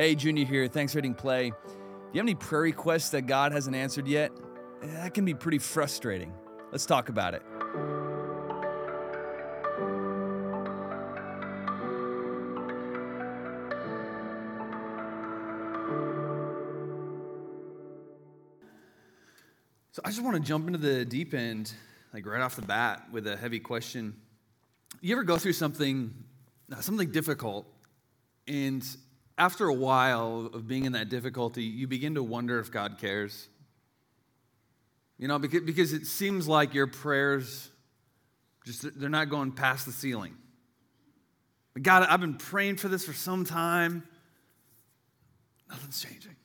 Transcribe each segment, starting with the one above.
Hey, Junior here. Thanks for hitting play. Do you have any prayer requests that God hasn't answered yet? Eh, that can be pretty frustrating. Let's talk about it. So I just want to jump into the deep end, like right off the bat, with a heavy question. You ever go through something, something difficult, and after a while of being in that difficulty, you begin to wonder if God cares? You know, because, because it seems like your prayers just they're not going past the ceiling. God, I've been praying for this for some time. Nothing's changing.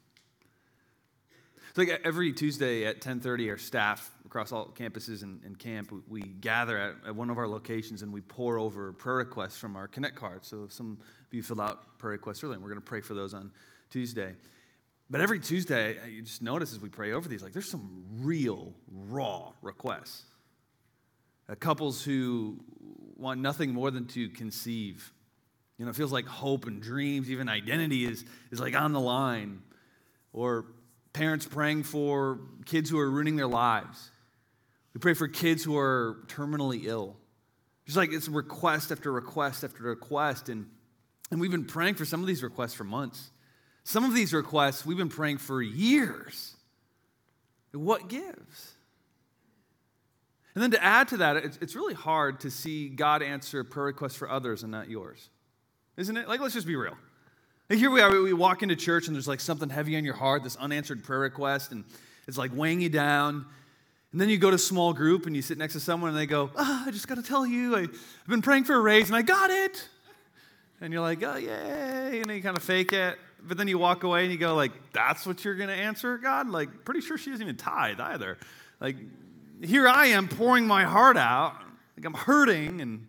So like every Tuesday at 10:30, our staff across all campuses and, and camp, we, we gather at, at, one of our locations and we pore over prayer requests from our Connect cards. So some of you filled out prayer requests early, and we're going to pray for those on Tuesday. But every Tuesday, you just notice as we pray over these, like there's some real raw requests. Uh, couples who want nothing more than to conceive. You know, it feels like hope and dreams, even identity is, is like on the line. Or parents praying for kids who are ruining their lives. We pray for kids who are terminally ill. Just like it's request after request after request. And, and we've been praying for some of these requests for months. Some of these requests we've been praying for years. What gives? And then to add to that, it's, it's really hard to see God answer prayer requests for others and not yours. Isn't it? Like, let's just be real. Here we are, we walk into church and there's like something heavy on your heart, this unanswered prayer request, and it's like weighing you down. And then you go to small group and you sit next to someone and they go, oh, I just got to tell you, I, have been praying for a raise and I got it. And you're like, oh, yay. And then you kind of fake it. But then you walk away and you go, like, that's what you're going to answer, God? Like, pretty sure she doesn't even tithe either. Like, here I am pouring my heart out. Like, I'm hurting. And,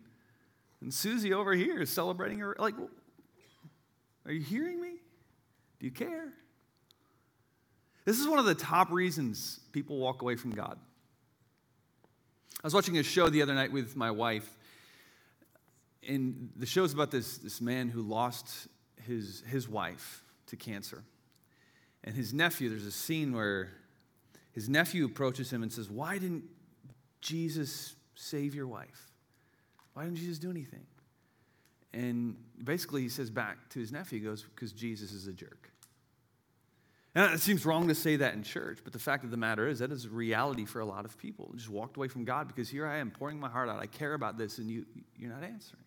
and Susie over here is celebrating her. Like, are you hearing me? Do you care? This is one of the top reasons people walk away from God. I was watching a show the other night with my wife, and the show's about this, this man who lost his, his wife to cancer. And his nephew, there's a scene where his nephew approaches him and says, Why didn't Jesus save your wife? Why didn't Jesus do anything? And basically, he says back to his nephew, he goes, Because Jesus is a jerk. It seems wrong to say that in church, but the fact of the matter is that is reality for a lot of people. Just walked away from God because here I am pouring my heart out. I care about this, and you, you're not answering.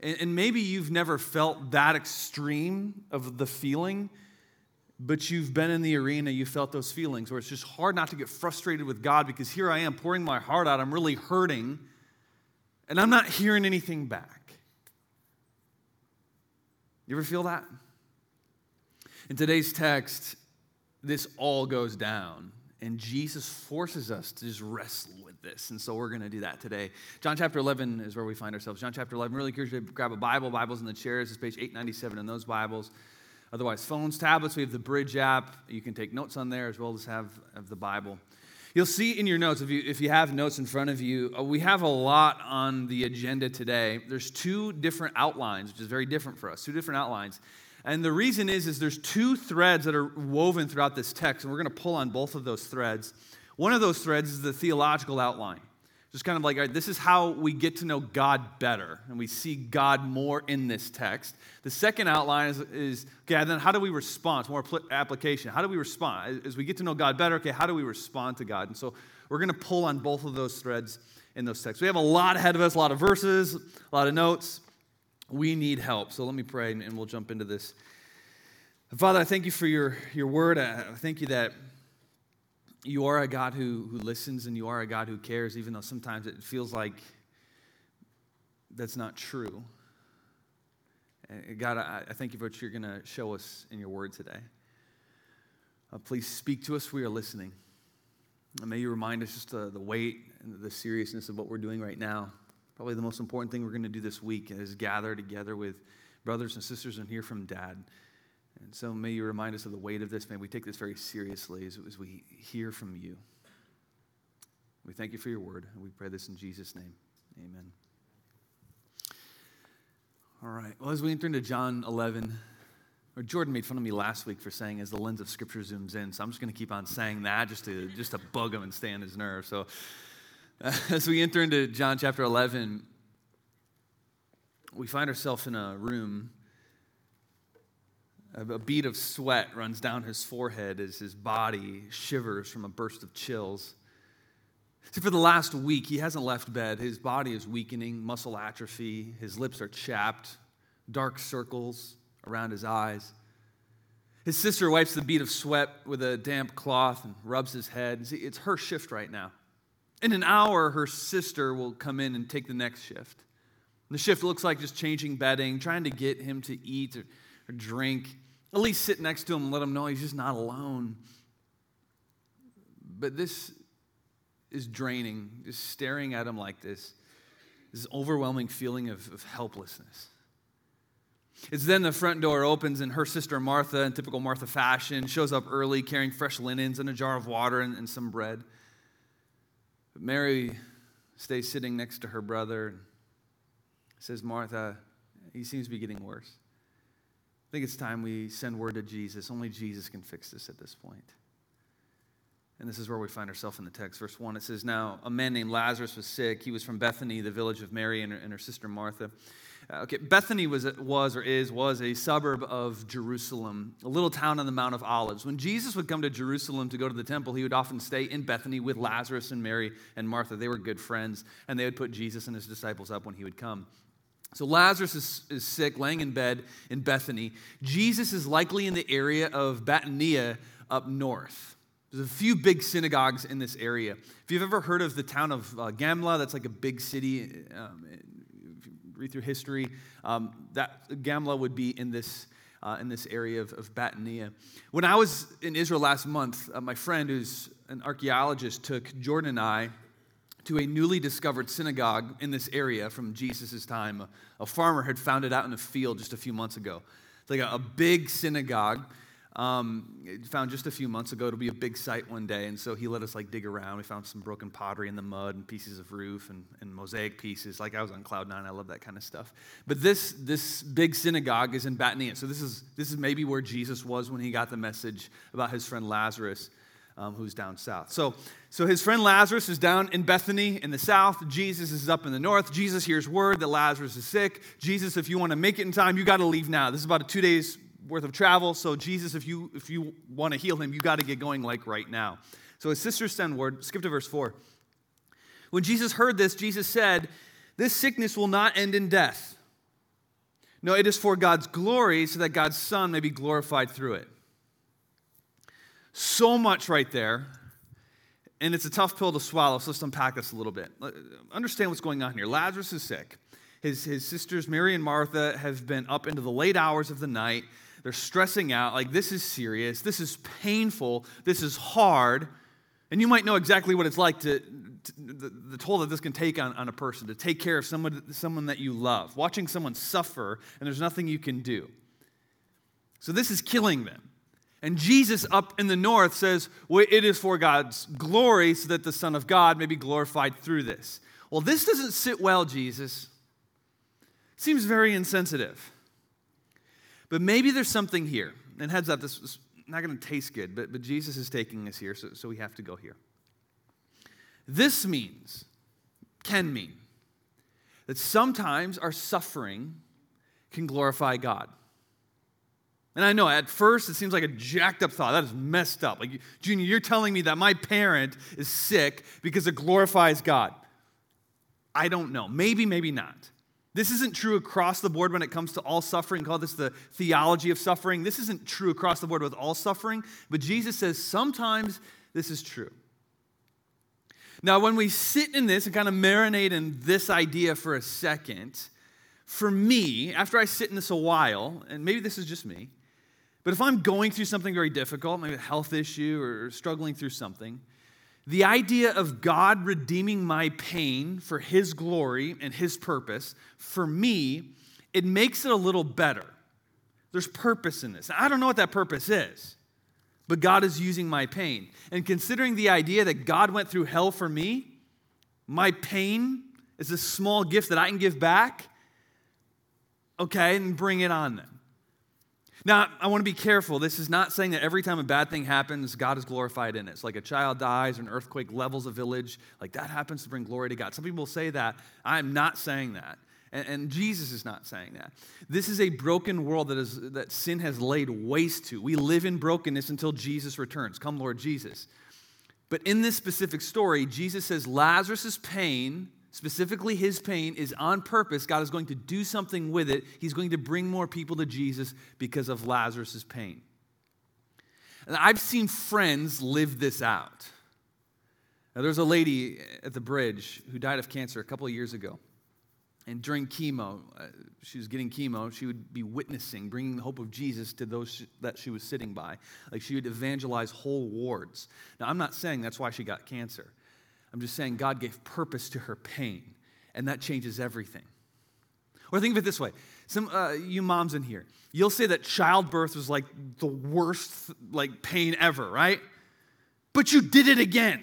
And, and maybe you've never felt that extreme of the feeling, but you've been in the arena, you felt those feelings where it's just hard not to get frustrated with God because here I am pouring my heart out. I'm really hurting, and I'm not hearing anything back. You ever feel that? In today's text, this all goes down, and Jesus forces us to just wrestle with this. And so we're going to do that today. John chapter 11 is where we find ourselves. John chapter 11, really encourage you to grab a Bible. Bibles in the chairs. It's page 897 in those Bibles. Otherwise, phones, tablets, we have the Bridge app. You can take notes on there as well as have, have the Bible. You'll see in your notes, if you, if you have notes in front of you, uh, we have a lot on the agenda today. There's two different outlines, which is very different for us, two different outlines. And the reason is, is there's two threads that are woven throughout this text, and we're going to pull on both of those threads. One of those threads is the theological outline. Just kind of like, all right, this is how we get to know God better, and we see God more in this text. The second outline is, is okay, then how do we respond? More application. How do we respond? As we get to know God better, okay, how do we respond to God? And so we're going to pull on both of those threads in those texts. We have a lot ahead of us, a lot of verses, a lot of notes. We need help. So let me pray, and we'll jump into this. Father, I thank you for your, your word. I thank you that you are a God who, who listens and you are a God who cares, even though sometimes it feels like that's not true. God, I, I thank you for what you're going to show us in your word today. Uh, please speak to us. We are listening. And may you remind us just uh, the weight and the seriousness of what we're doing right now. Probably the most important thing we're going to do this week is gather together with brothers and sisters and hear from Dad. And so may you remind us of the weight of this. May we take this very seriously as, as we hear from you. We thank you for your word, and we pray this in Jesus' name. Amen. All right. Well, as we enter into John 11, or Jordan made fun of me last week for saying as the lens of Scripture zooms in, so I'm just going to keep on saying that just to just to bug him and stay on his nerve. So as we enter into John chapter 11, we find ourselves in a room. A bead of sweat runs down his forehead as his body shivers from a burst of chills. See, for the last week, he hasn't left bed. His body is weakening, muscle atrophy, his lips are chapped, dark circles around his eyes. His sister wipes the bead of sweat with a damp cloth and rubs his head. See, it's her shift right now. In an hour, her sister will come in and take the next shift. The shift looks like just changing bedding, trying to get him to eat or, or drink, at least sit next to him and let him know he's just not alone. But this is draining, just staring at him like this, this overwhelming feeling of, of helplessness. It's then the front door opens and her sister Martha, in typical Martha fashion, shows up early carrying fresh linens and a jar of water and, and some bread. Mary stays sitting next to her brother and says, Martha, he seems to be getting worse. I think it's time we send word to Jesus. Only Jesus can fix this at this point. And this is where we find ourselves in the text. Verse 1 it says, Now a man named Lazarus was sick. He was from Bethany, the village of Mary and her, and her sister Martha. Uh, okay, Bethany was, was or is, was a suburb of Jerusalem, a little town on the Mount of Olives. When Jesus would come to Jerusalem to go to the temple, he would often stay in Bethany with Lazarus and Mary and Martha. They were good friends, and they would put Jesus and his disciples up when he would come. So Lazarus is, is sick, laying in bed in Bethany. Jesus is likely in the area of Bathania up north. There's a few big synagogues in this area. If you've ever heard of the town of uh, Gamla, that's like a big city um, read through history, um, that Gamla would be in this, uh, in this area of, of Bathania. When I was in Israel last month, uh, my friend, who's an archaeologist, took Jordan and I to a newly discovered synagogue in this area from Jesus' time. A, a farmer had found it out in a field just a few months ago. It's like a, a big synagogue um, found just a few months ago. It'll be a big site one day. And so he let us like dig around. We found some broken pottery in the mud and pieces of roof and, and mosaic pieces. Like I was on cloud nine. I love that kind of stuff. But this, this big synagogue is in Bathania. So this is, this is maybe where Jesus was when he got the message about his friend Lazarus. Um, who's down south. So, so his friend Lazarus is down in Bethany in the south. Jesus is up in the north. Jesus hears word that Lazarus is sick. Jesus, if you want to make it in time, you got to leave now. This is about a two days worth of travel. So, Jesus, if you, if you want to heal him, you got to get going like right now. So, his sisters send word. Skip to verse 4. When Jesus heard this, Jesus said, This sickness will not end in death. No, it is for God's glory, so that God's Son may be glorified through it. So much right there. And it's a tough pill to swallow, so let's unpack this a little bit. Understand what's going on here. Lazarus is sick. His, his sisters, Mary and Martha, have been up into the late hours of the night. They're stressing out, like, this is serious, this is painful, this is hard. And you might know exactly what it's like to, to the, the, toll that this can take on, on a person, to take care of someone, someone that you love, watching someone suffer, and there's nothing you can do. So this is killing them. And Jesus up in the north says, well, It is for God's glory, so that the Son of God may be glorified through this. Well, this doesn't sit well, Jesus. Seems very insensitive. But maybe there's something here. And heads up, this is not going to taste good, but, but Jesus is taking us here, so, so we have to go here. This means, can mean, that sometimes our suffering can glorify God. And I know at first it seems like a jacked up thought. That is messed up. Like, Junior, you're telling me that my parent is sick because it glorifies God. I don't know. Maybe, maybe not. This isn't true across the board when it comes to all suffering. Call this the theology of suffering. This isn't true across the board with all suffering, but Jesus says sometimes this is true. Now, when we sit in this and kind of marinate in this idea for a second, for me, after I sit in this a while, and maybe this is just me, but if I'm going through something very difficult, maybe a health issue or struggling through something, the idea of God redeeming my pain for His glory and His purpose, for me, it makes it a little better. There's purpose in this. I don't know what that purpose is, but God is using my pain. And considering the idea that God went through hell for me, my pain is a small gift that I can give back, okay, and bring it on then. Now, I want to be careful. This is not saying that every time a bad thing happens, God is glorified in it. It's like a child dies, or an earthquake levels a village. Like that happens to bring glory to God. Some people say that. I'm not saying that. And, and, Jesus is not saying that. This is a broken world that, is, that sin has laid waste to. We live in brokenness until Jesus returns. Come, Lord Jesus. But in this specific story, Jesus says Lazarus' pain, specifically his pain, is on purpose. God is going to do something with it. He's going to bring more people to Jesus because of Lazarus' pain. And I've seen friends live this out. Now, there's a lady at the bridge who died of cancer a couple of years ago. And during chemo, uh, she was getting chemo, she would be witnessing, bringing the hope of Jesus to those that she was sitting by. Like she would evangelize whole wards. Now, I'm not saying that's why she got cancer. I'm just saying God gave purpose to her pain, and that changes everything. Or think of it this way some uh, you moms in here, you'll say that childbirth was like the worst like pain ever, right? But you did it again.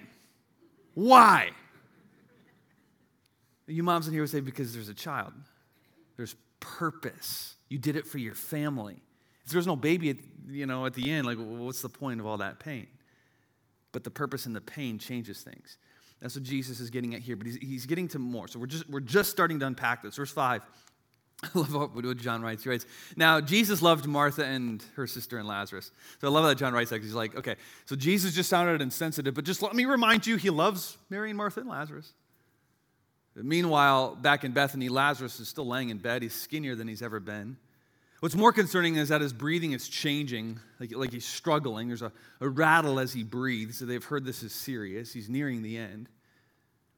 Why? You moms in here would say, because there's a child, there's purpose. You did it for your family. If there's no baby, at, you know, at the end, like, what's the point of all that pain? But the purpose and the pain changes things. That's what Jesus is getting at here, but he's, he's getting to more. So we're just, we're just starting to unpack this. Verse 5. I love what John writes. He writes, Now, Jesus loved Martha and her sister and Lazarus. So I love that John writes that. Because he's like, okay, so Jesus just sounded insensitive, but just let me remind you, he loves Mary and Martha and Lazarus. Meanwhile, back in Bethany, Lazarus is still laying in bed. He's skinnier than he's ever been. What's more concerning is that his breathing is changing, like, like he's struggling. There's a, a rattle as he breathes, so they've heard this is serious. He's nearing the end.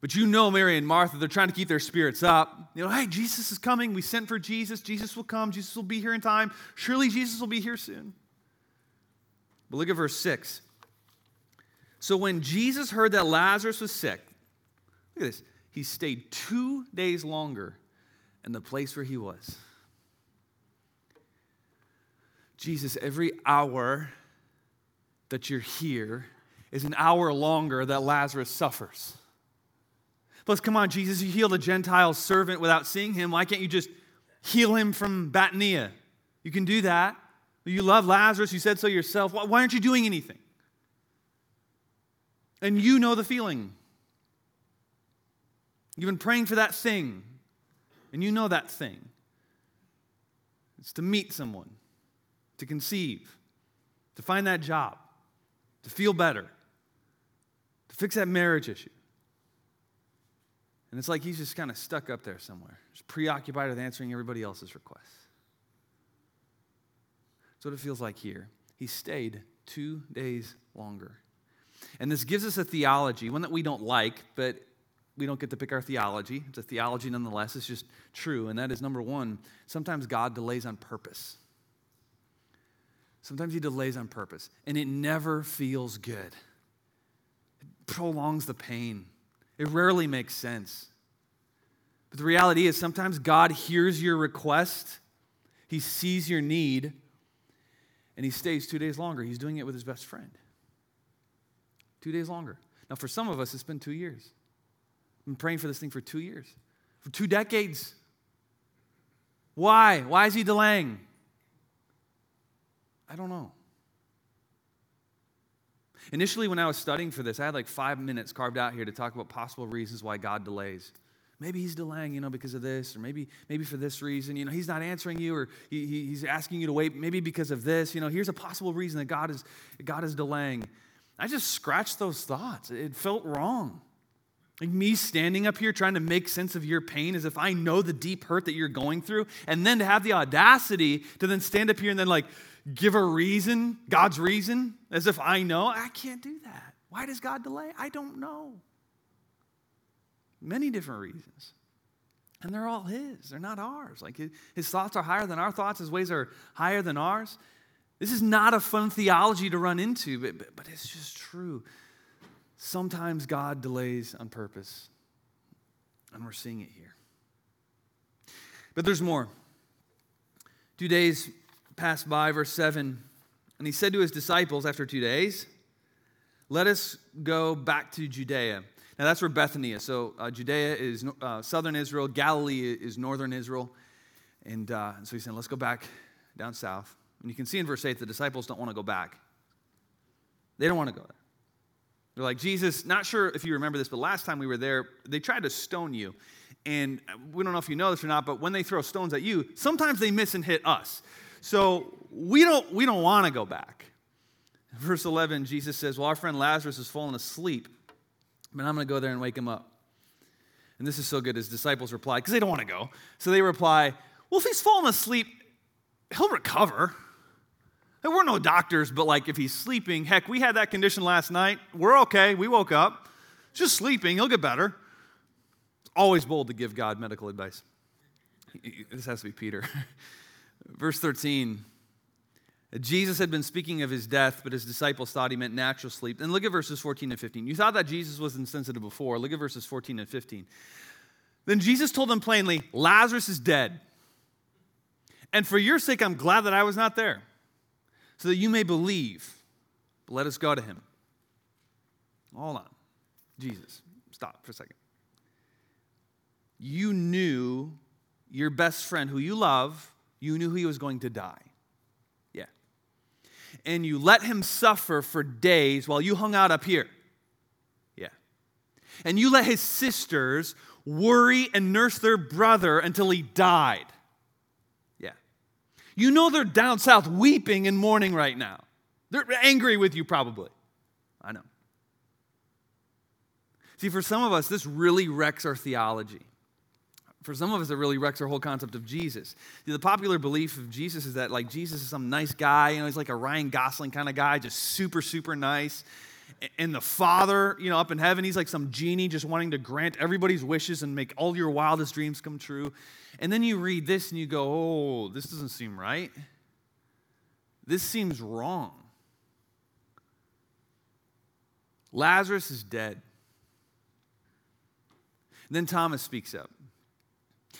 But you know, Mary and Martha, they're trying to keep their spirits up. You know, hey, Jesus is coming. We sent for Jesus. Jesus will come. Jesus will be here in time. Surely Jesus will be here soon. But look at verse 6. So when Jesus heard that Lazarus was sick, look at this he stayed two days longer in the place where he was. Jesus, every hour that you're here is an hour longer that Lazarus suffers. Plus, come on, Jesus, you healed a Gentile servant without seeing him. Why can't you just heal him from Bethania? You can do that. You love Lazarus. You said so yourself. Why aren't you doing anything? And you know the feeling. You've been praying for that thing, and you know that thing. It's to meet someone, to conceive, to find that job, to feel better, to fix that marriage issue. And it's like he's just kind of stuck up there somewhere, just preoccupied with answering everybody else's requests. That's what it feels like here. He stayed two days longer. And this gives us a theology, one that we don't like, but we don't get to pick our theology. It's a theology nonetheless. It's just true. And that is number one, sometimes God delays on purpose. Sometimes He delays on purpose, and it never feels good. It prolongs the pain, it rarely makes sense. But the reality is, sometimes God hears your request, He sees your need, and He stays two days longer. He's doing it with His best friend. Two days longer. Now, for some of us, it's been two years been praying for this thing for two years, for two decades. Why? Why is he delaying? I don't know. Initially, when I was studying for this, I had like five minutes carved out here to talk about possible reasons why God delays. Maybe he's delaying, you know, because of this, or maybe maybe for this reason. You know, he's not answering you, or he, he's asking you to wait. Maybe because of this. You know, here's a possible reason that God is God is delaying. I just scratched those thoughts. It felt wrong. Like me standing up here trying to make sense of your pain as if I know the deep hurt that you're going through, and then to have the audacity to then stand up here and then like give a reason, God's reason, as if I know. I can't do that. Why does God delay? I don't know. Many different reasons. And they're all His, they're not ours. Like His thoughts are higher than our thoughts, His ways are higher than ours. This is not a fun theology to run into, but, but, but it's just true. Sometimes God delays on purpose, and we're seeing it here. But there's more. Two days passed by, verse 7, and he said to his disciples after two days, Let us go back to Judea. Now that's where Bethany is. So uh, Judea is uh, southern Israel, Galilee is northern Israel. And, uh, so he said, Let's go back down south. And you can see in verse 8 the disciples don't want to go back. They don't want to go there. They're like, Jesus, not sure if you remember this, but last time we were there, they tried to stone you. And we don't know if you know this or not, but when they throw stones at you, sometimes they miss and hit us. So we don't, we don't want to go back. Verse 11, Jesus says, Well, our friend Lazarus has fallen asleep, but I'm going to go there and wake him up. And this is so good. His disciples reply, because they don't want to go. So they reply, Well, if he's fallen asleep, he'll recover. There were no doctors, but like if he's sleeping, heck, we had that condition last night. We're okay. We woke up. Just sleeping. He'll get better. It's always bold to give God medical advice. This has to be Peter. Verse 13. Jesus had been speaking of his death, but his disciples thought he meant natural sleep. And look at verses 14 and 15. You thought that Jesus was insensitive before. Look at verses 14 and 15. Then Jesus told them plainly, Lazarus is dead. And for your sake, I'm glad that I was not there so that you may believe. But let us go to him. Hold on. Jesus, stop for a second. You knew your best friend who you love, you knew he was going to die. Yeah. And you let him suffer for days while you hung out up here. Yeah. And you let his sisters worry and nurse their brother until he died. Yeah. You know they're down south weeping and mourning right now. They're angry with you, probably. I know. See, for some of us, this really wrecks our theology. For some of us, it really wrecks our whole concept of Jesus. The popular belief of Jesus is that, like, Jesus is some nice guy. You know, he's like a Ryan Gosling kind of guy, just super, super nice. And the Father, you know, up in heaven, he's like some genie just wanting to grant everybody's wishes and make all your wildest dreams come true. And then you read this and you go, oh, this doesn't seem right. This seems wrong. Lazarus is dead. then Thomas speaks up.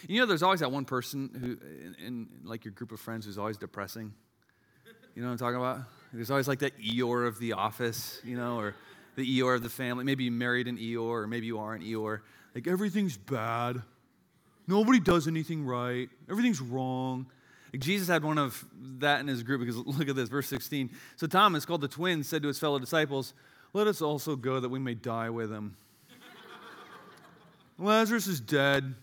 You know, there's always that one person who, in, in, like your group of friends, who's always depressing. You know what I'm talking about? There's always like that Eeyore of the office, you know, or the Eeyore of the family. Maybe you married an Eeyore, or maybe you are an Eeyore. Like everything's bad. Nobody does anything right. Everything's wrong. Like Jesus had one of that in his group because look at this, verse 16. So Thomas, called the twin, said to his fellow disciples, Let us also go that we may die with him. Lazarus is dead.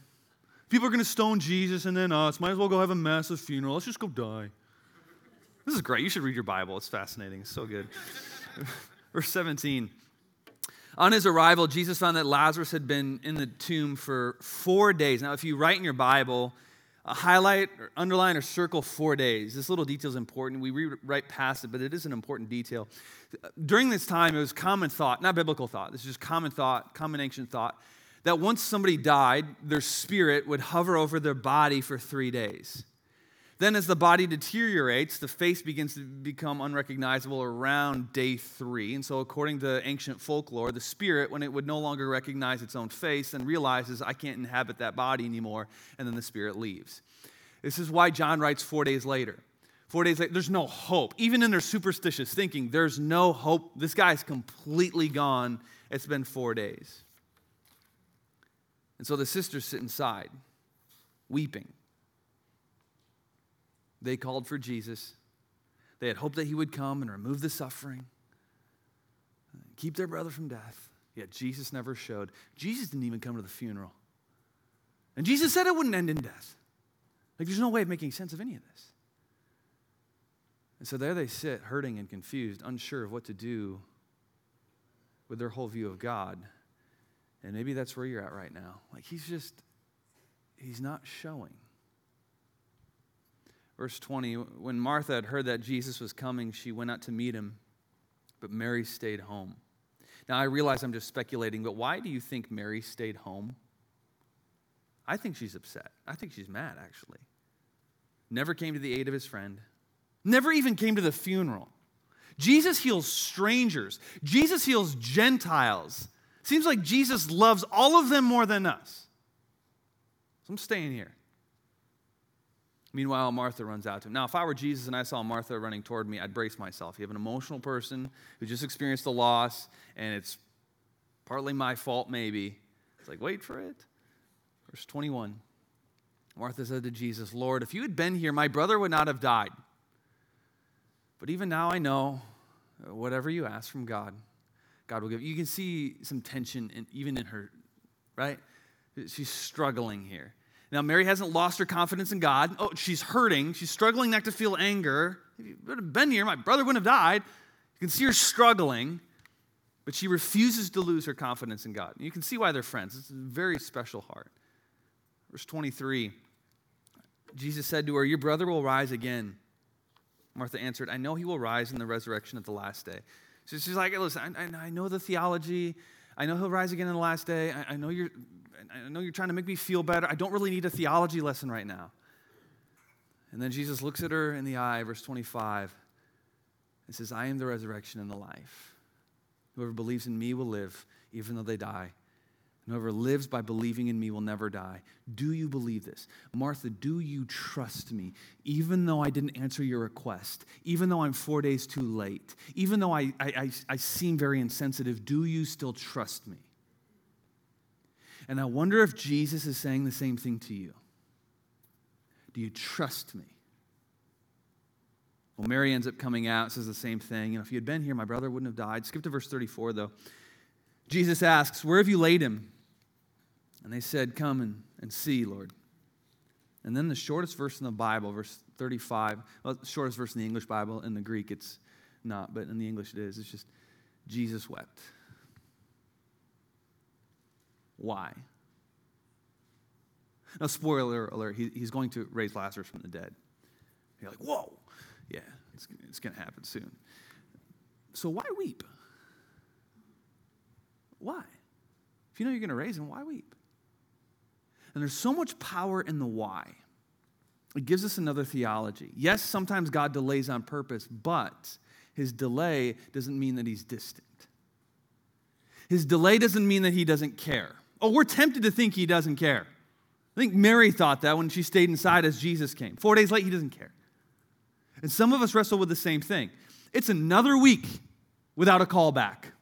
People are going to stone Jesus and then us. Might as well go have a massive funeral. Let's just go die. This is great. You should read your Bible. It's fascinating. It's so good. Verse 17. On his arrival, Jesus found that Lazarus had been in the tomb for four days. Now, if you write in your Bible, highlight or underline or circle four days. This little detail is important. We read right past it, but it is an important detail. During this time, it was common thought, not biblical thought, this is just common thought, common ancient thought, that once somebody died, their spirit would hover over their body for three days. Then, as the body deteriorates, the face begins to become unrecognizable around day three. And so, according to ancient folklore, the spirit, when it would no longer recognize its own face, then realizes, I can't inhabit that body anymore, and then the spirit leaves. This is why John writes four days later. Four days later, there's no hope. Even in their superstitious thinking, there's no hope. This guy's completely gone. It's been four days. And so the sisters sit inside, weeping. They called for Jesus. They had hoped that he would come and remove the suffering, keep their brother from death. Yet Jesus never showed. Jesus didn't even come to the funeral. And Jesus said it wouldn't end in death. Like, there's no way of making sense of any of this. And so there they sit, hurting and confused, unsure of what to do with their whole view of God. And maybe that's where you're at right now. Like, he's just, he's not showing. Verse 20 When Martha had heard that Jesus was coming, she went out to meet him, but Mary stayed home. Now, I realize I'm just speculating, but why do you think Mary stayed home? I think she's upset. I think she's mad, actually. Never came to the aid of his friend, never even came to the funeral. Jesus heals strangers, Jesus heals Gentiles. Seems like Jesus loves all of them more than us. So I'm staying here. Meanwhile, Martha runs out to him. Now, if I were Jesus and I saw Martha running toward me, I'd brace myself. You have an emotional person who just experienced a loss, and it's partly my fault, maybe. It's like, wait for it. Verse 21 Martha said to Jesus, Lord, if you had been here, my brother would not have died. But even now, I know whatever you ask from God, God will give. You can see some tension in, even in her, right? She's struggling here. Now, Mary hasn't lost her confidence in God. Oh, she's hurting. She's struggling not to feel anger. If you would have been here, my brother wouldn't have died. You can see her struggling, but she refuses to lose her confidence in God. You can see why they're friends. It's a very special heart. Verse 23 Jesus said to her, Your brother will rise again. Martha answered, I know he will rise in the resurrection at the last day. So she's like, Listen, I, I know the theology. I know he'll rise again in the last day. I, I know you're I know you're trying to make me feel better. I don't really need a theology lesson right now. And then Jesus looks at her in the eye, verse 25, and says, I am the resurrection and the life. Whoever believes in me will live, even though they die. Whoever lives by believing in me will never die. Do you believe this? Martha, do you trust me? Even though I didn't answer your request, even though I'm four days too late, even though I, I, I, I seem very insensitive, do you still trust me? And I wonder if Jesus is saying the same thing to you. Do you trust me? Well, Mary ends up coming out, says the same thing. You know, if you had been here, my brother wouldn't have died. Skip to verse 34, though. Jesus asks, Where have you laid him? And they said, Come and, and see, Lord. And then the shortest verse in the Bible, verse 35, well, the shortest verse in the English Bible. In the Greek, it's not, but in the English, it is. It's just, Jesus wept. Why? Now, spoiler alert, he, he's going to raise Lazarus from the dead. You're like, whoa, yeah, it's, it's going to happen soon. So why weep? Why? If you know you're going to raise him, why weep? And there's so much power in the why. It gives us another theology. Yes, sometimes God delays on purpose, but his delay doesn't mean that he's distant. His delay doesn't mean that he doesn't care. Oh, we're tempted to think he doesn't care. I think Mary thought that when she stayed inside as Jesus came. Four days late, he doesn't care. And some of us wrestle with the same thing. It's another week without a call back.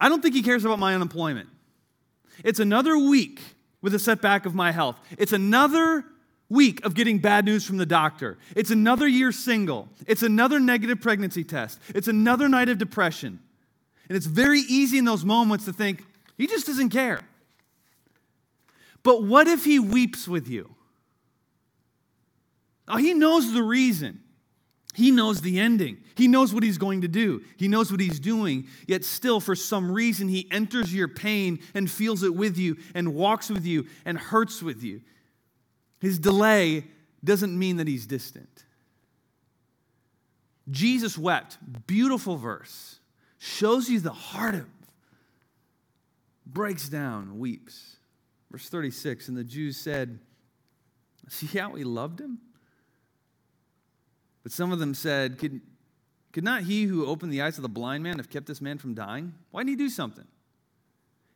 I don't think he cares about my unemployment. It's another week with a setback of my health. It's another week of getting bad news from the doctor. It's another year single. It's another negative pregnancy test. It's another night of depression. And it's very easy in those moments to think, he just doesn't care. But what if he weeps with you? Oh, he knows the reason. He knows the ending. He knows what he's going to do. He knows what he's doing. Yet, still, for some reason, he enters your pain and feels it with you and walks with you and hurts with you. His delay doesn't mean that he's distant. Jesus wept. Beautiful verse. Shows you the heart of, breaks down, weeps. Verse 36 And the Jews said, See how he loved him? But some of them said, Could, could not he who opened the eyes of the blind man have kept this man from dying? Why didn't he do something?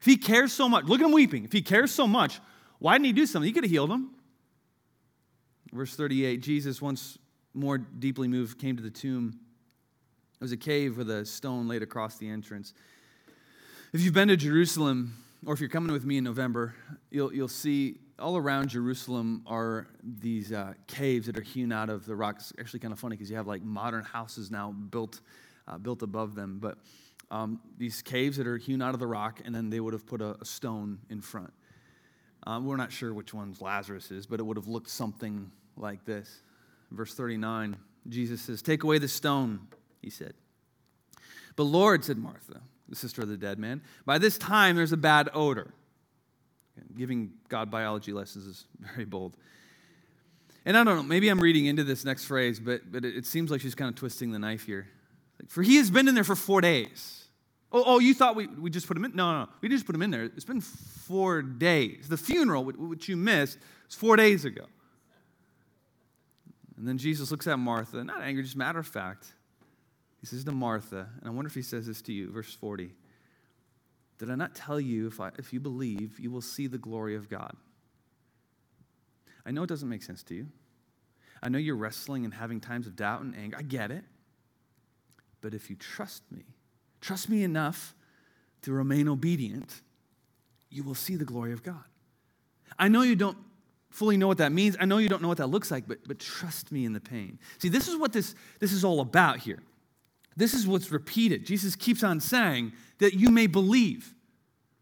If he cares so much, look at him weeping. If he cares so much, why didn't he do something? He could have healed him. Verse 38 Jesus, once more deeply moved, came to the tomb. It was a cave with a stone laid across the entrance. If you've been to Jerusalem, or if you're coming with me in November, you'll, you'll see all around Jerusalem are these uh, caves that are hewn out of the rock. It's actually kind of funny because you have like modern houses now built, uh, built above them. But um, these caves that are hewn out of the rock, and then they would have put a, a stone in front. Um, we're not sure which one's Lazarus is, but it would have looked something like this. Verse 39, Jesus says, Take away the stone, he said. But Lord, said Martha, the sister of the dead man. By this time, there's a bad odor. Giving God biology lessons is very bold. And I don't know, maybe I'm reading into this next phrase, but, but it, seems like she's kind of twisting the knife here. Like, for he has been in there for four days. Oh, oh, you thought we, we just put him in? No, no, no. We just put him in there. It's been four days. The funeral, which you missed, was four days ago. And then Jesus looks at Martha, not angry, just matter of fact. He says to Martha, and I wonder if he says this to you, verse 40. Did I not tell you if, I, if you believe, you will see the glory of God? I know it doesn't make sense to you. I know you're wrestling and having times of doubt and anger. I get it. But if you trust me, trust me enough to remain obedient, you will see the glory of God. I know you don't fully know what that means. I know you don't know what that looks like, but, but trust me in the pain. See, this is what this, this is all about here. This is what's repeated. Jesus keeps on saying that you may believe.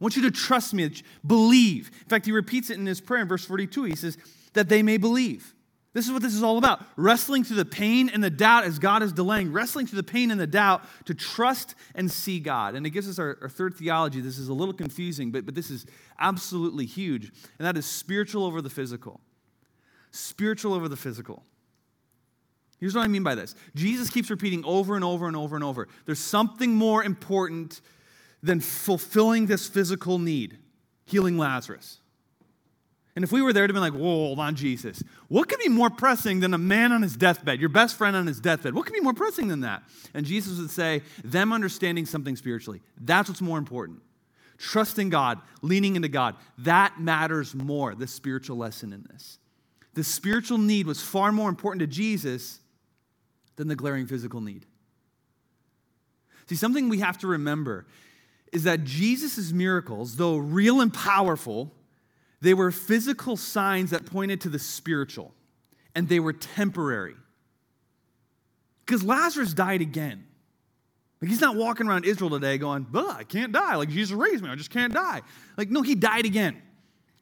I want you to trust me, believe. In fact, he repeats it in his prayer in verse 42. He says, that they may believe. This is what this is all about. Wrestling through the pain and the doubt as God is delaying, wrestling through the pain and the doubt to trust and see God. And it gives us our, our, third theology. This is a little confusing, but, but this is absolutely huge. And that is spiritual over the physical. Spiritual over the physical. Here's what I mean by this Jesus keeps repeating over and over and over and over there's something more important than fulfilling this physical need, healing Lazarus. And if we were there to be like, whoa, hold on, Jesus, what could be more pressing than a man on his deathbed, your best friend on his deathbed? What could be more pressing than that? And Jesus would say, them understanding something spiritually. That's what's more important. Trusting God, leaning into God, that matters more, the spiritual lesson in this. The spiritual need was far more important to Jesus than the glaring physical need. See, something we have to remember is that Jesus' miracles, though real and powerful, they were physical signs that pointed to the spiritual, and they were temporary. Because Lazarus died again. Like he's not walking around Israel today going, "But I can't die. Like Jesus raised me, I just can't die. Like, no, he died again.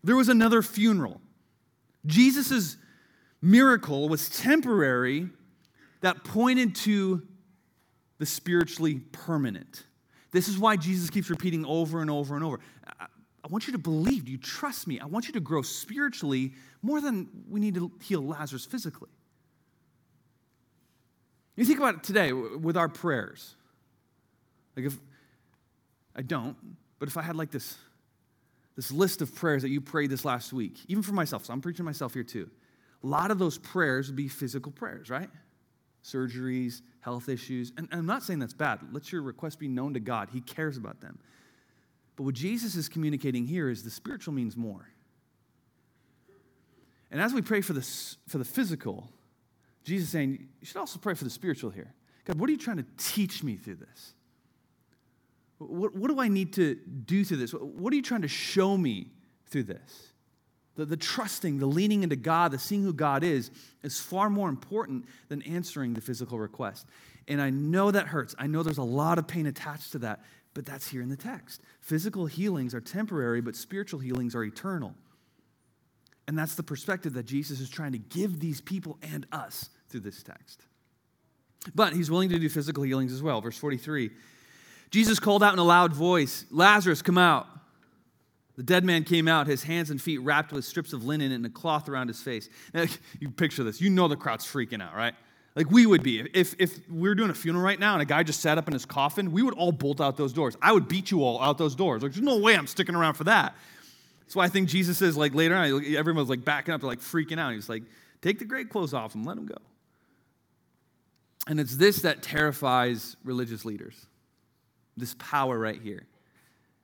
There was another funeral. Jesus' miracle was temporary that pointed to the spiritually permanent. This is why Jesus keeps repeating over and over and over. I want you to believe. Do you trust me? I want you to grow spiritually more than we need to heal Lazarus physically. You think about it today with our prayers. Like if I don't, but if I had like this, this list of prayers that you prayed this last week, even for myself, so I'm preaching myself here too. A lot of those prayers would be physical prayers, right? Surgeries, health issues. And, I'm not saying that's bad. Let your requests be known to God. He cares about them. But what Jesus is communicating here is the spiritual means more. And as we pray for the, for the physical, Jesus is saying, you should also pray for the spiritual here. God, what are you trying to teach me through this? What, what do I need to do through this? What are you trying to show me through this? The, the trusting, the leaning into God, the seeing who God is, is far more important than answering the physical request. And I know that hurts. I know there's a lot of pain attached to that but that's here in the text. Physical healings are temporary, but spiritual healings are eternal. And that's the perspective that Jesus is trying to give these people and us through this text. But he's willing to do physical healings as well. Verse 43 Jesus called out in a loud voice, Lazarus, come out. The dead man came out, his hands and feet wrapped with strips of linen and a cloth around his face. Now, you picture this. You know the crowd's freaking out, right? Like we would be. If, if we were doing a funeral right now and a guy just sat up in his coffin, we would all bolt out those doors. I would beat you all out those doors. Like, there's no way I'm sticking around for that. That's why I think Jesus says, like, later on, everyone's like backing up, like freaking out. He's like, take the great clothes off and let him go. And it's this that terrifies religious leaders this power right here.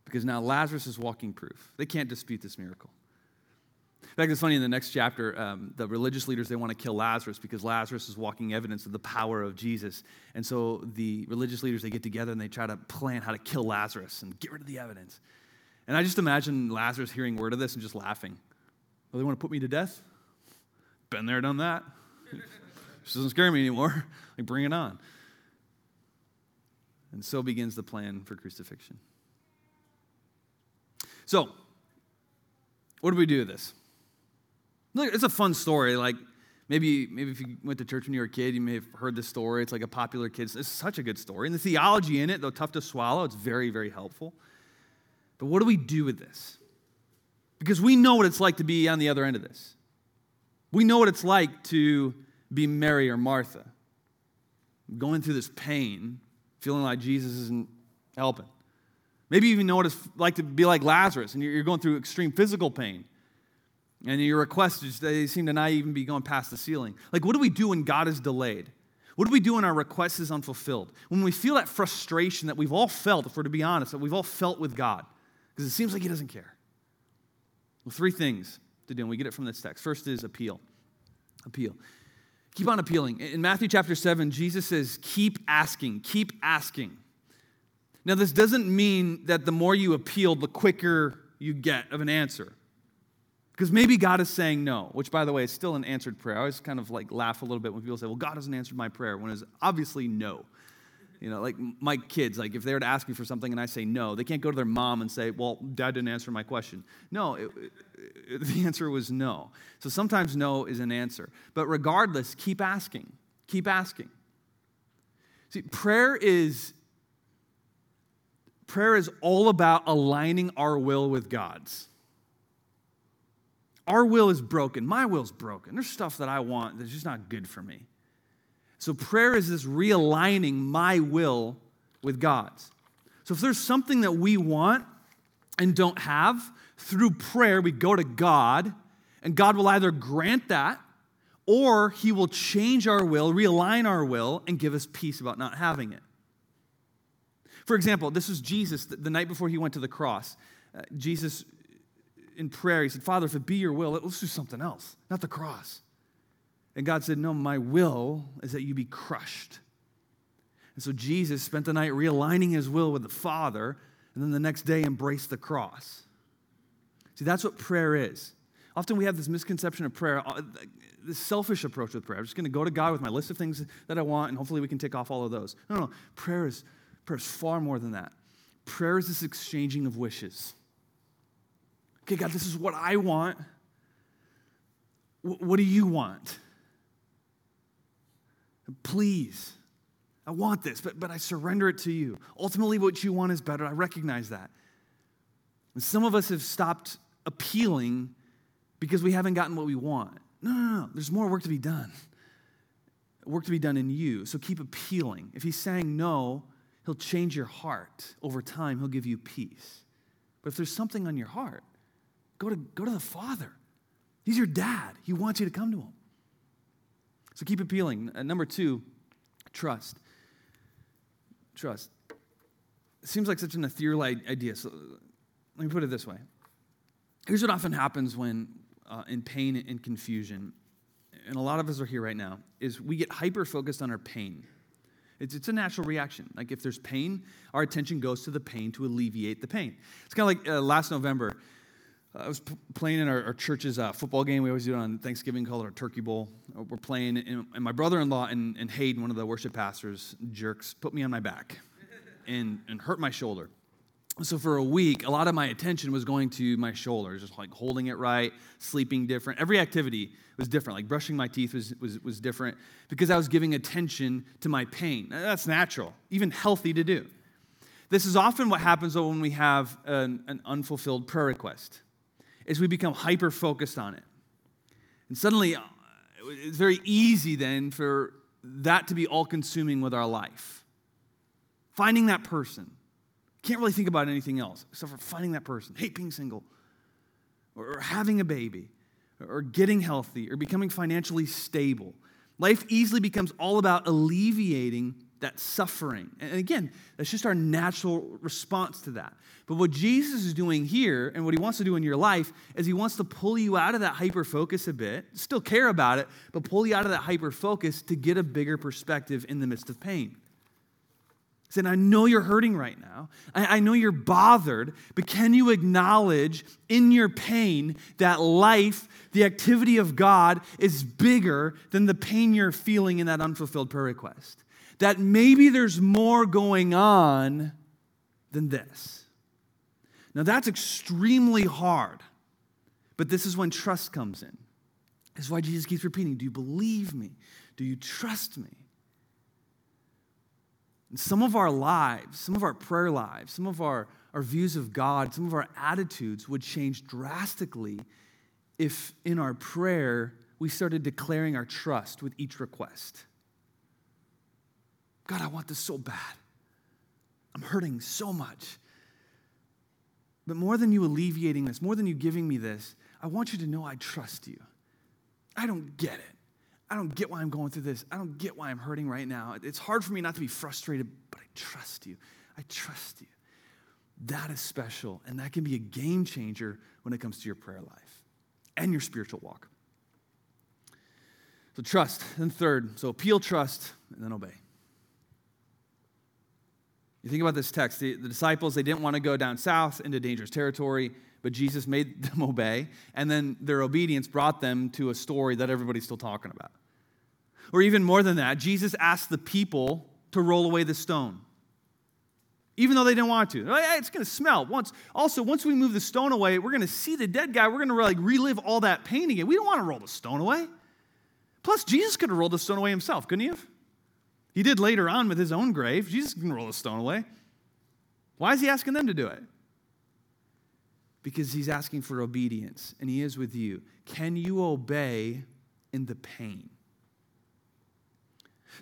Because now Lazarus is walking proof. They can't dispute this miracle. In fact, it's funny in the next chapter, um, the religious leaders, they want to kill Lazarus because Lazarus is walking evidence of the power of Jesus. And so the religious leaders, they get together and they try to plan how to kill Lazarus and get rid of the evidence. And I just imagine Lazarus hearing word of this and just laughing. Oh, they want to put me to death? Been there, done that. This doesn't scare me anymore. Like, bring it on. And so begins the plan for crucifixion. So, what do we do with this? Look, it's a fun story. Like maybe, maybe if you went to church when you were a kid, you may have heard this story. It's like a popular kid's. It's such a good story. And the theology in it, though tough to swallow, it's very, very helpful. But what do we do with this? Because we know what it's like to be on the other end of this. We know what it's like to be Mary or Martha, going through this pain, feeling like Jesus isn't helping. Maybe you even know what it's like to be like Lazarus and you're going through extreme physical pain. And your requests, they seem to not even be going past the ceiling. Like, what do we do when God is delayed? What do we do when our request is unfulfilled? When we feel that frustration that we've all felt, if we're to be honest, that we've all felt with God, because it seems like He doesn't care. Well, three things to do, and we get it from this text. First is appeal. Appeal. Keep on appealing. In Matthew chapter 7, Jesus says, keep asking, keep asking. Now, this doesn't mean that the more you appeal, the quicker you get of an answer. Because maybe God is saying no, which, by the way, is still an answered prayer. I always kind of like laugh a little bit when people say, well, God hasn't answered my prayer, when it's obviously no. You know, like my kids, like if they were to ask me for something and I say no, they can't go to their mom and say, well, dad didn't answer my question. No, it, it, the answer was no. So sometimes no is an answer. But regardless, keep asking. Keep asking. See, prayer is prayer is all about aligning our will with God's. Our will is broken. My will's broken. There's stuff that I want that's just not good for me. So prayer is this realigning my will with God's. So if there's something that we want and don't have, through prayer we go to God, and God will either grant that or he will change our will, realign our will, and give us peace about not having it. For example, this was Jesus the night before he went to the cross. Uh, Jesus in prayer, he said, Father, if it be your will, let's do something else, not the cross. And God said, No, my will is that you be crushed. And so Jesus spent the night realigning his will with the Father, and then the next day embraced the cross. See, that's what prayer is. Often we have this misconception of prayer, uh, this selfish approach with prayer. I'm just going to go to God with my list of things that I want, and hopefully we can tick off all of those. No, no, prayer is, prayer is far more than that. Prayer is this exchanging of wishes. Okay, God, this is what I want. what do you want? Please, I want this, but, but I surrender it to you. Ultimately, what you want is better. I recognize that. And some of us have stopped appealing because we haven't gotten what we want. No, no, no. There's more work to be done. Work to be done in you. So keep appealing. If he's saying no, he'll change your heart. Over time, he'll give you peace. But if there's something on your heart, Go to, go to the Father. He's your dad. He wants you to come to him. So keep appealing. Uh, number two, trust. Trust. It seems like such an ethereal idea. So let me put it this way. Here's what often happens when uh, in pain and confusion, and a lot of us are here right now, is we get hyper focused on our pain. It's, it's a natural reaction. Like if there's pain, our attention goes to the pain to alleviate the pain. It's kind of like uh, last November. I was p- playing in our, our church's uh, football game. We always do it on Thanksgiving, called our Turkey Bowl. Uh, we're playing, and, and my brother-in-law and, and, Hayden, one of the worship pastors, jerks, put me on my back and, and hurt my shoulder. So for a week, a lot of my attention was going to my shoulders, just like holding it right, sleeping different. Every activity was different. Like brushing my teeth was, was, was different because I was giving attention to my pain. That's natural, even healthy to do. This is often what happens when we have an, an unfulfilled prayer request is we become hyper focused on it. And suddenly, uh, it's very easy then for that to be all consuming with our life. Finding that person. Can't really think about anything else except for finding that person. Hate being single, or having a baby, or getting healthy, or becoming financially stable. Life easily becomes all about alleviating that suffering. And again, that's just our natural response to that. But what Jesus is doing here and what he wants to do in your life is he wants to pull you out of that hyper focus a bit, still care about it, but pull you out of that hyper focus to get a bigger perspective in the midst of pain. Saying, I know you're hurting right now. I, I know you're bothered, but can you acknowledge in your pain that life, the activity of God, is bigger than the pain you're feeling in that unfulfilled prayer request? that maybe there's more going on than this. Now, that's extremely hard, but this is when trust comes in. This is why Jesus keeps repeating Do you believe me? Do you trust me? And some of our lives, some of our prayer lives, some of our, our views of God, some of our attitudes would change drastically if in our prayer we started declaring our trust with each request. God, I want this so bad. I'm hurting so much. But more than you alleviating this, more than you giving me this, I want you to know I trust you. I don't get it. I don't get why I'm going through this. I don't get why I'm hurting right now. It's hard for me not to be frustrated, but I trust you. I trust you. That is special, and that can be a game changer when it comes to your prayer life and your spiritual walk. So, trust. And third, so appeal, trust, and then obey. You think about this text the, the disciples, they didn't want to go down south into dangerous territory, but Jesus made them obey. And then their obedience brought them to a story that everybody's still talking about. Or even more than that, Jesus asked the people to roll away the stone. Even though they didn't want to. Hey, it's going to smell. Once, also, once we move the stone away, we're going to see the dead guy. We're going to like relive all that pain again. We don't want to roll the stone away. Plus, Jesus could have rolled the stone away himself, couldn't he have? He did later on with his own grave. Jesus can roll the stone away. Why is he asking them to do it? Because he's asking for obedience, and he is with you. Can you obey in the pain?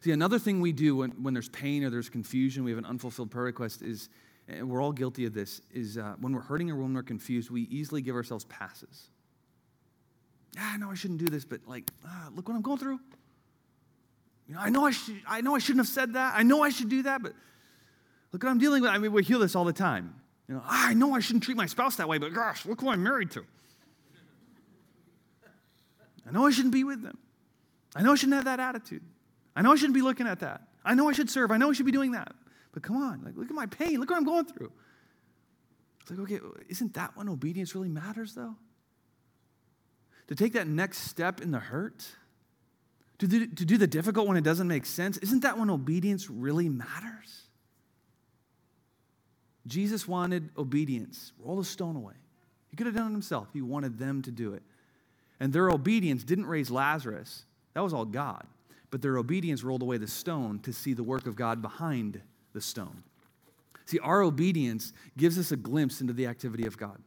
See, another thing we do when, when there's pain or there's confusion, we have an unfulfilled prayer request, is, and we're all guilty of this, is uh, when we're hurting or when we're confused, we easily give ourselves passes. Ah, I know I shouldn't do this, but like, ah, look what I'm going through. You know, I know I, should, I know I shouldn't have said that. I know I should do that, but look what I'm dealing with. I mean, we hear this all the time. You know, ah, I know I shouldn't treat my spouse that way, but gosh, look who I'm married to. I know I shouldn't be with them. I know I shouldn't have that attitude. I know I shouldn't be looking at that. I know I should serve. I know I should be doing that. But come on, like, look at my pain. Look what I'm going through. It's like, okay, isn't that when obedience really matters, though? To take that next step in the hurt? To do, to do the difficult when it doesn't make sense? Isn't that when obedience really matters? Jesus wanted obedience. Roll the stone away. He could have done it himself. He wanted them to do it. And their obedience didn't raise Lazarus, that was all God but their obedience rolled away the stone to see the work of God behind the stone. See, our obedience gives us a glimpse into the activity of God.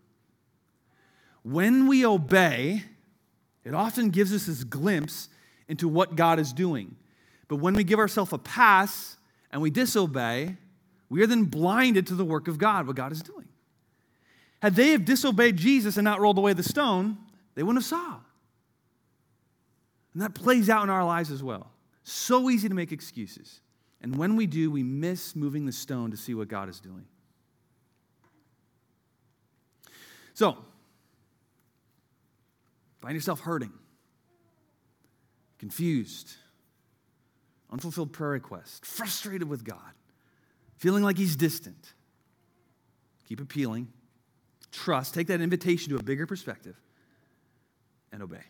When we obey, it often gives us this glimpse into what God is doing. But when we give ourselves a pass and we disobey, we are then blinded to the work of God, what God is doing. Had they have disobeyed Jesus and not rolled away the stone, they wouldn't have saw. And that plays out in our lives as well. So easy to make excuses. And when we do, we miss moving the stone to see what God is doing. So, find yourself hurting, confused, unfulfilled prayer request, frustrated with God, feeling like He's distant. Keep appealing, trust, take that invitation to a bigger perspective, and obey.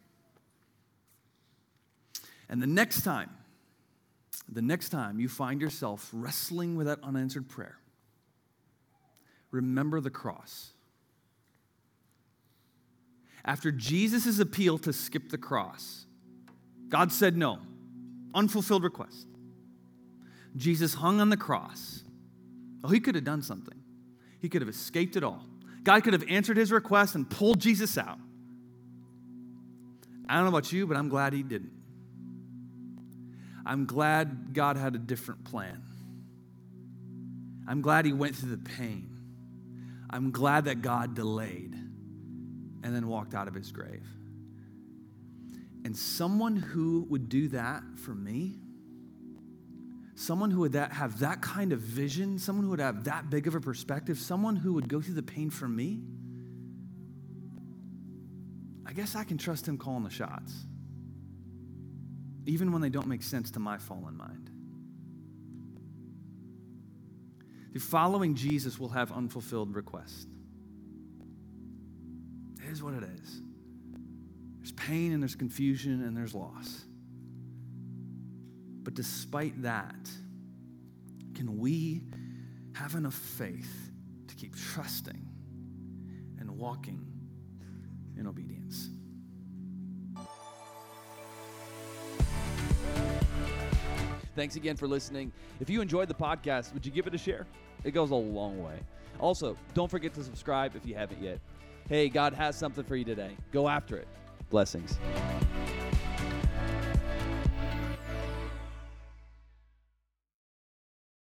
And the next time the next time you find yourself wrestling with that unanswered prayer, remember the cross. After Jesus' appeal to skip the cross, God said no, unfulfilled request. Jesus hung on the cross. Oh, he could have done something. He could have escaped it all. God could have answered his request and pulled Jesus out. I don't know about you, but I'm glad he didn't. I'm glad God had a different plan. I'm glad he went through the pain. I'm glad that God delayed and then walked out of his grave. And someone who would do that for me, someone who would that, have that kind of vision, someone who would have that big of a perspective, someone who would go through the pain for me, I guess I can trust him calling the shots even when they don't make sense to my fallen mind. The following Jesus will have unfulfilled requests. It is what it is. There's pain and there's confusion and there's loss. But despite that, can we have enough faith to keep trusting and walking in obedience? Thanks again for listening. If you enjoyed the podcast, would you give it a share? It goes a long way. Also, don't forget to subscribe if you haven't yet. Hey, God has something for you today. Go after it. Blessings.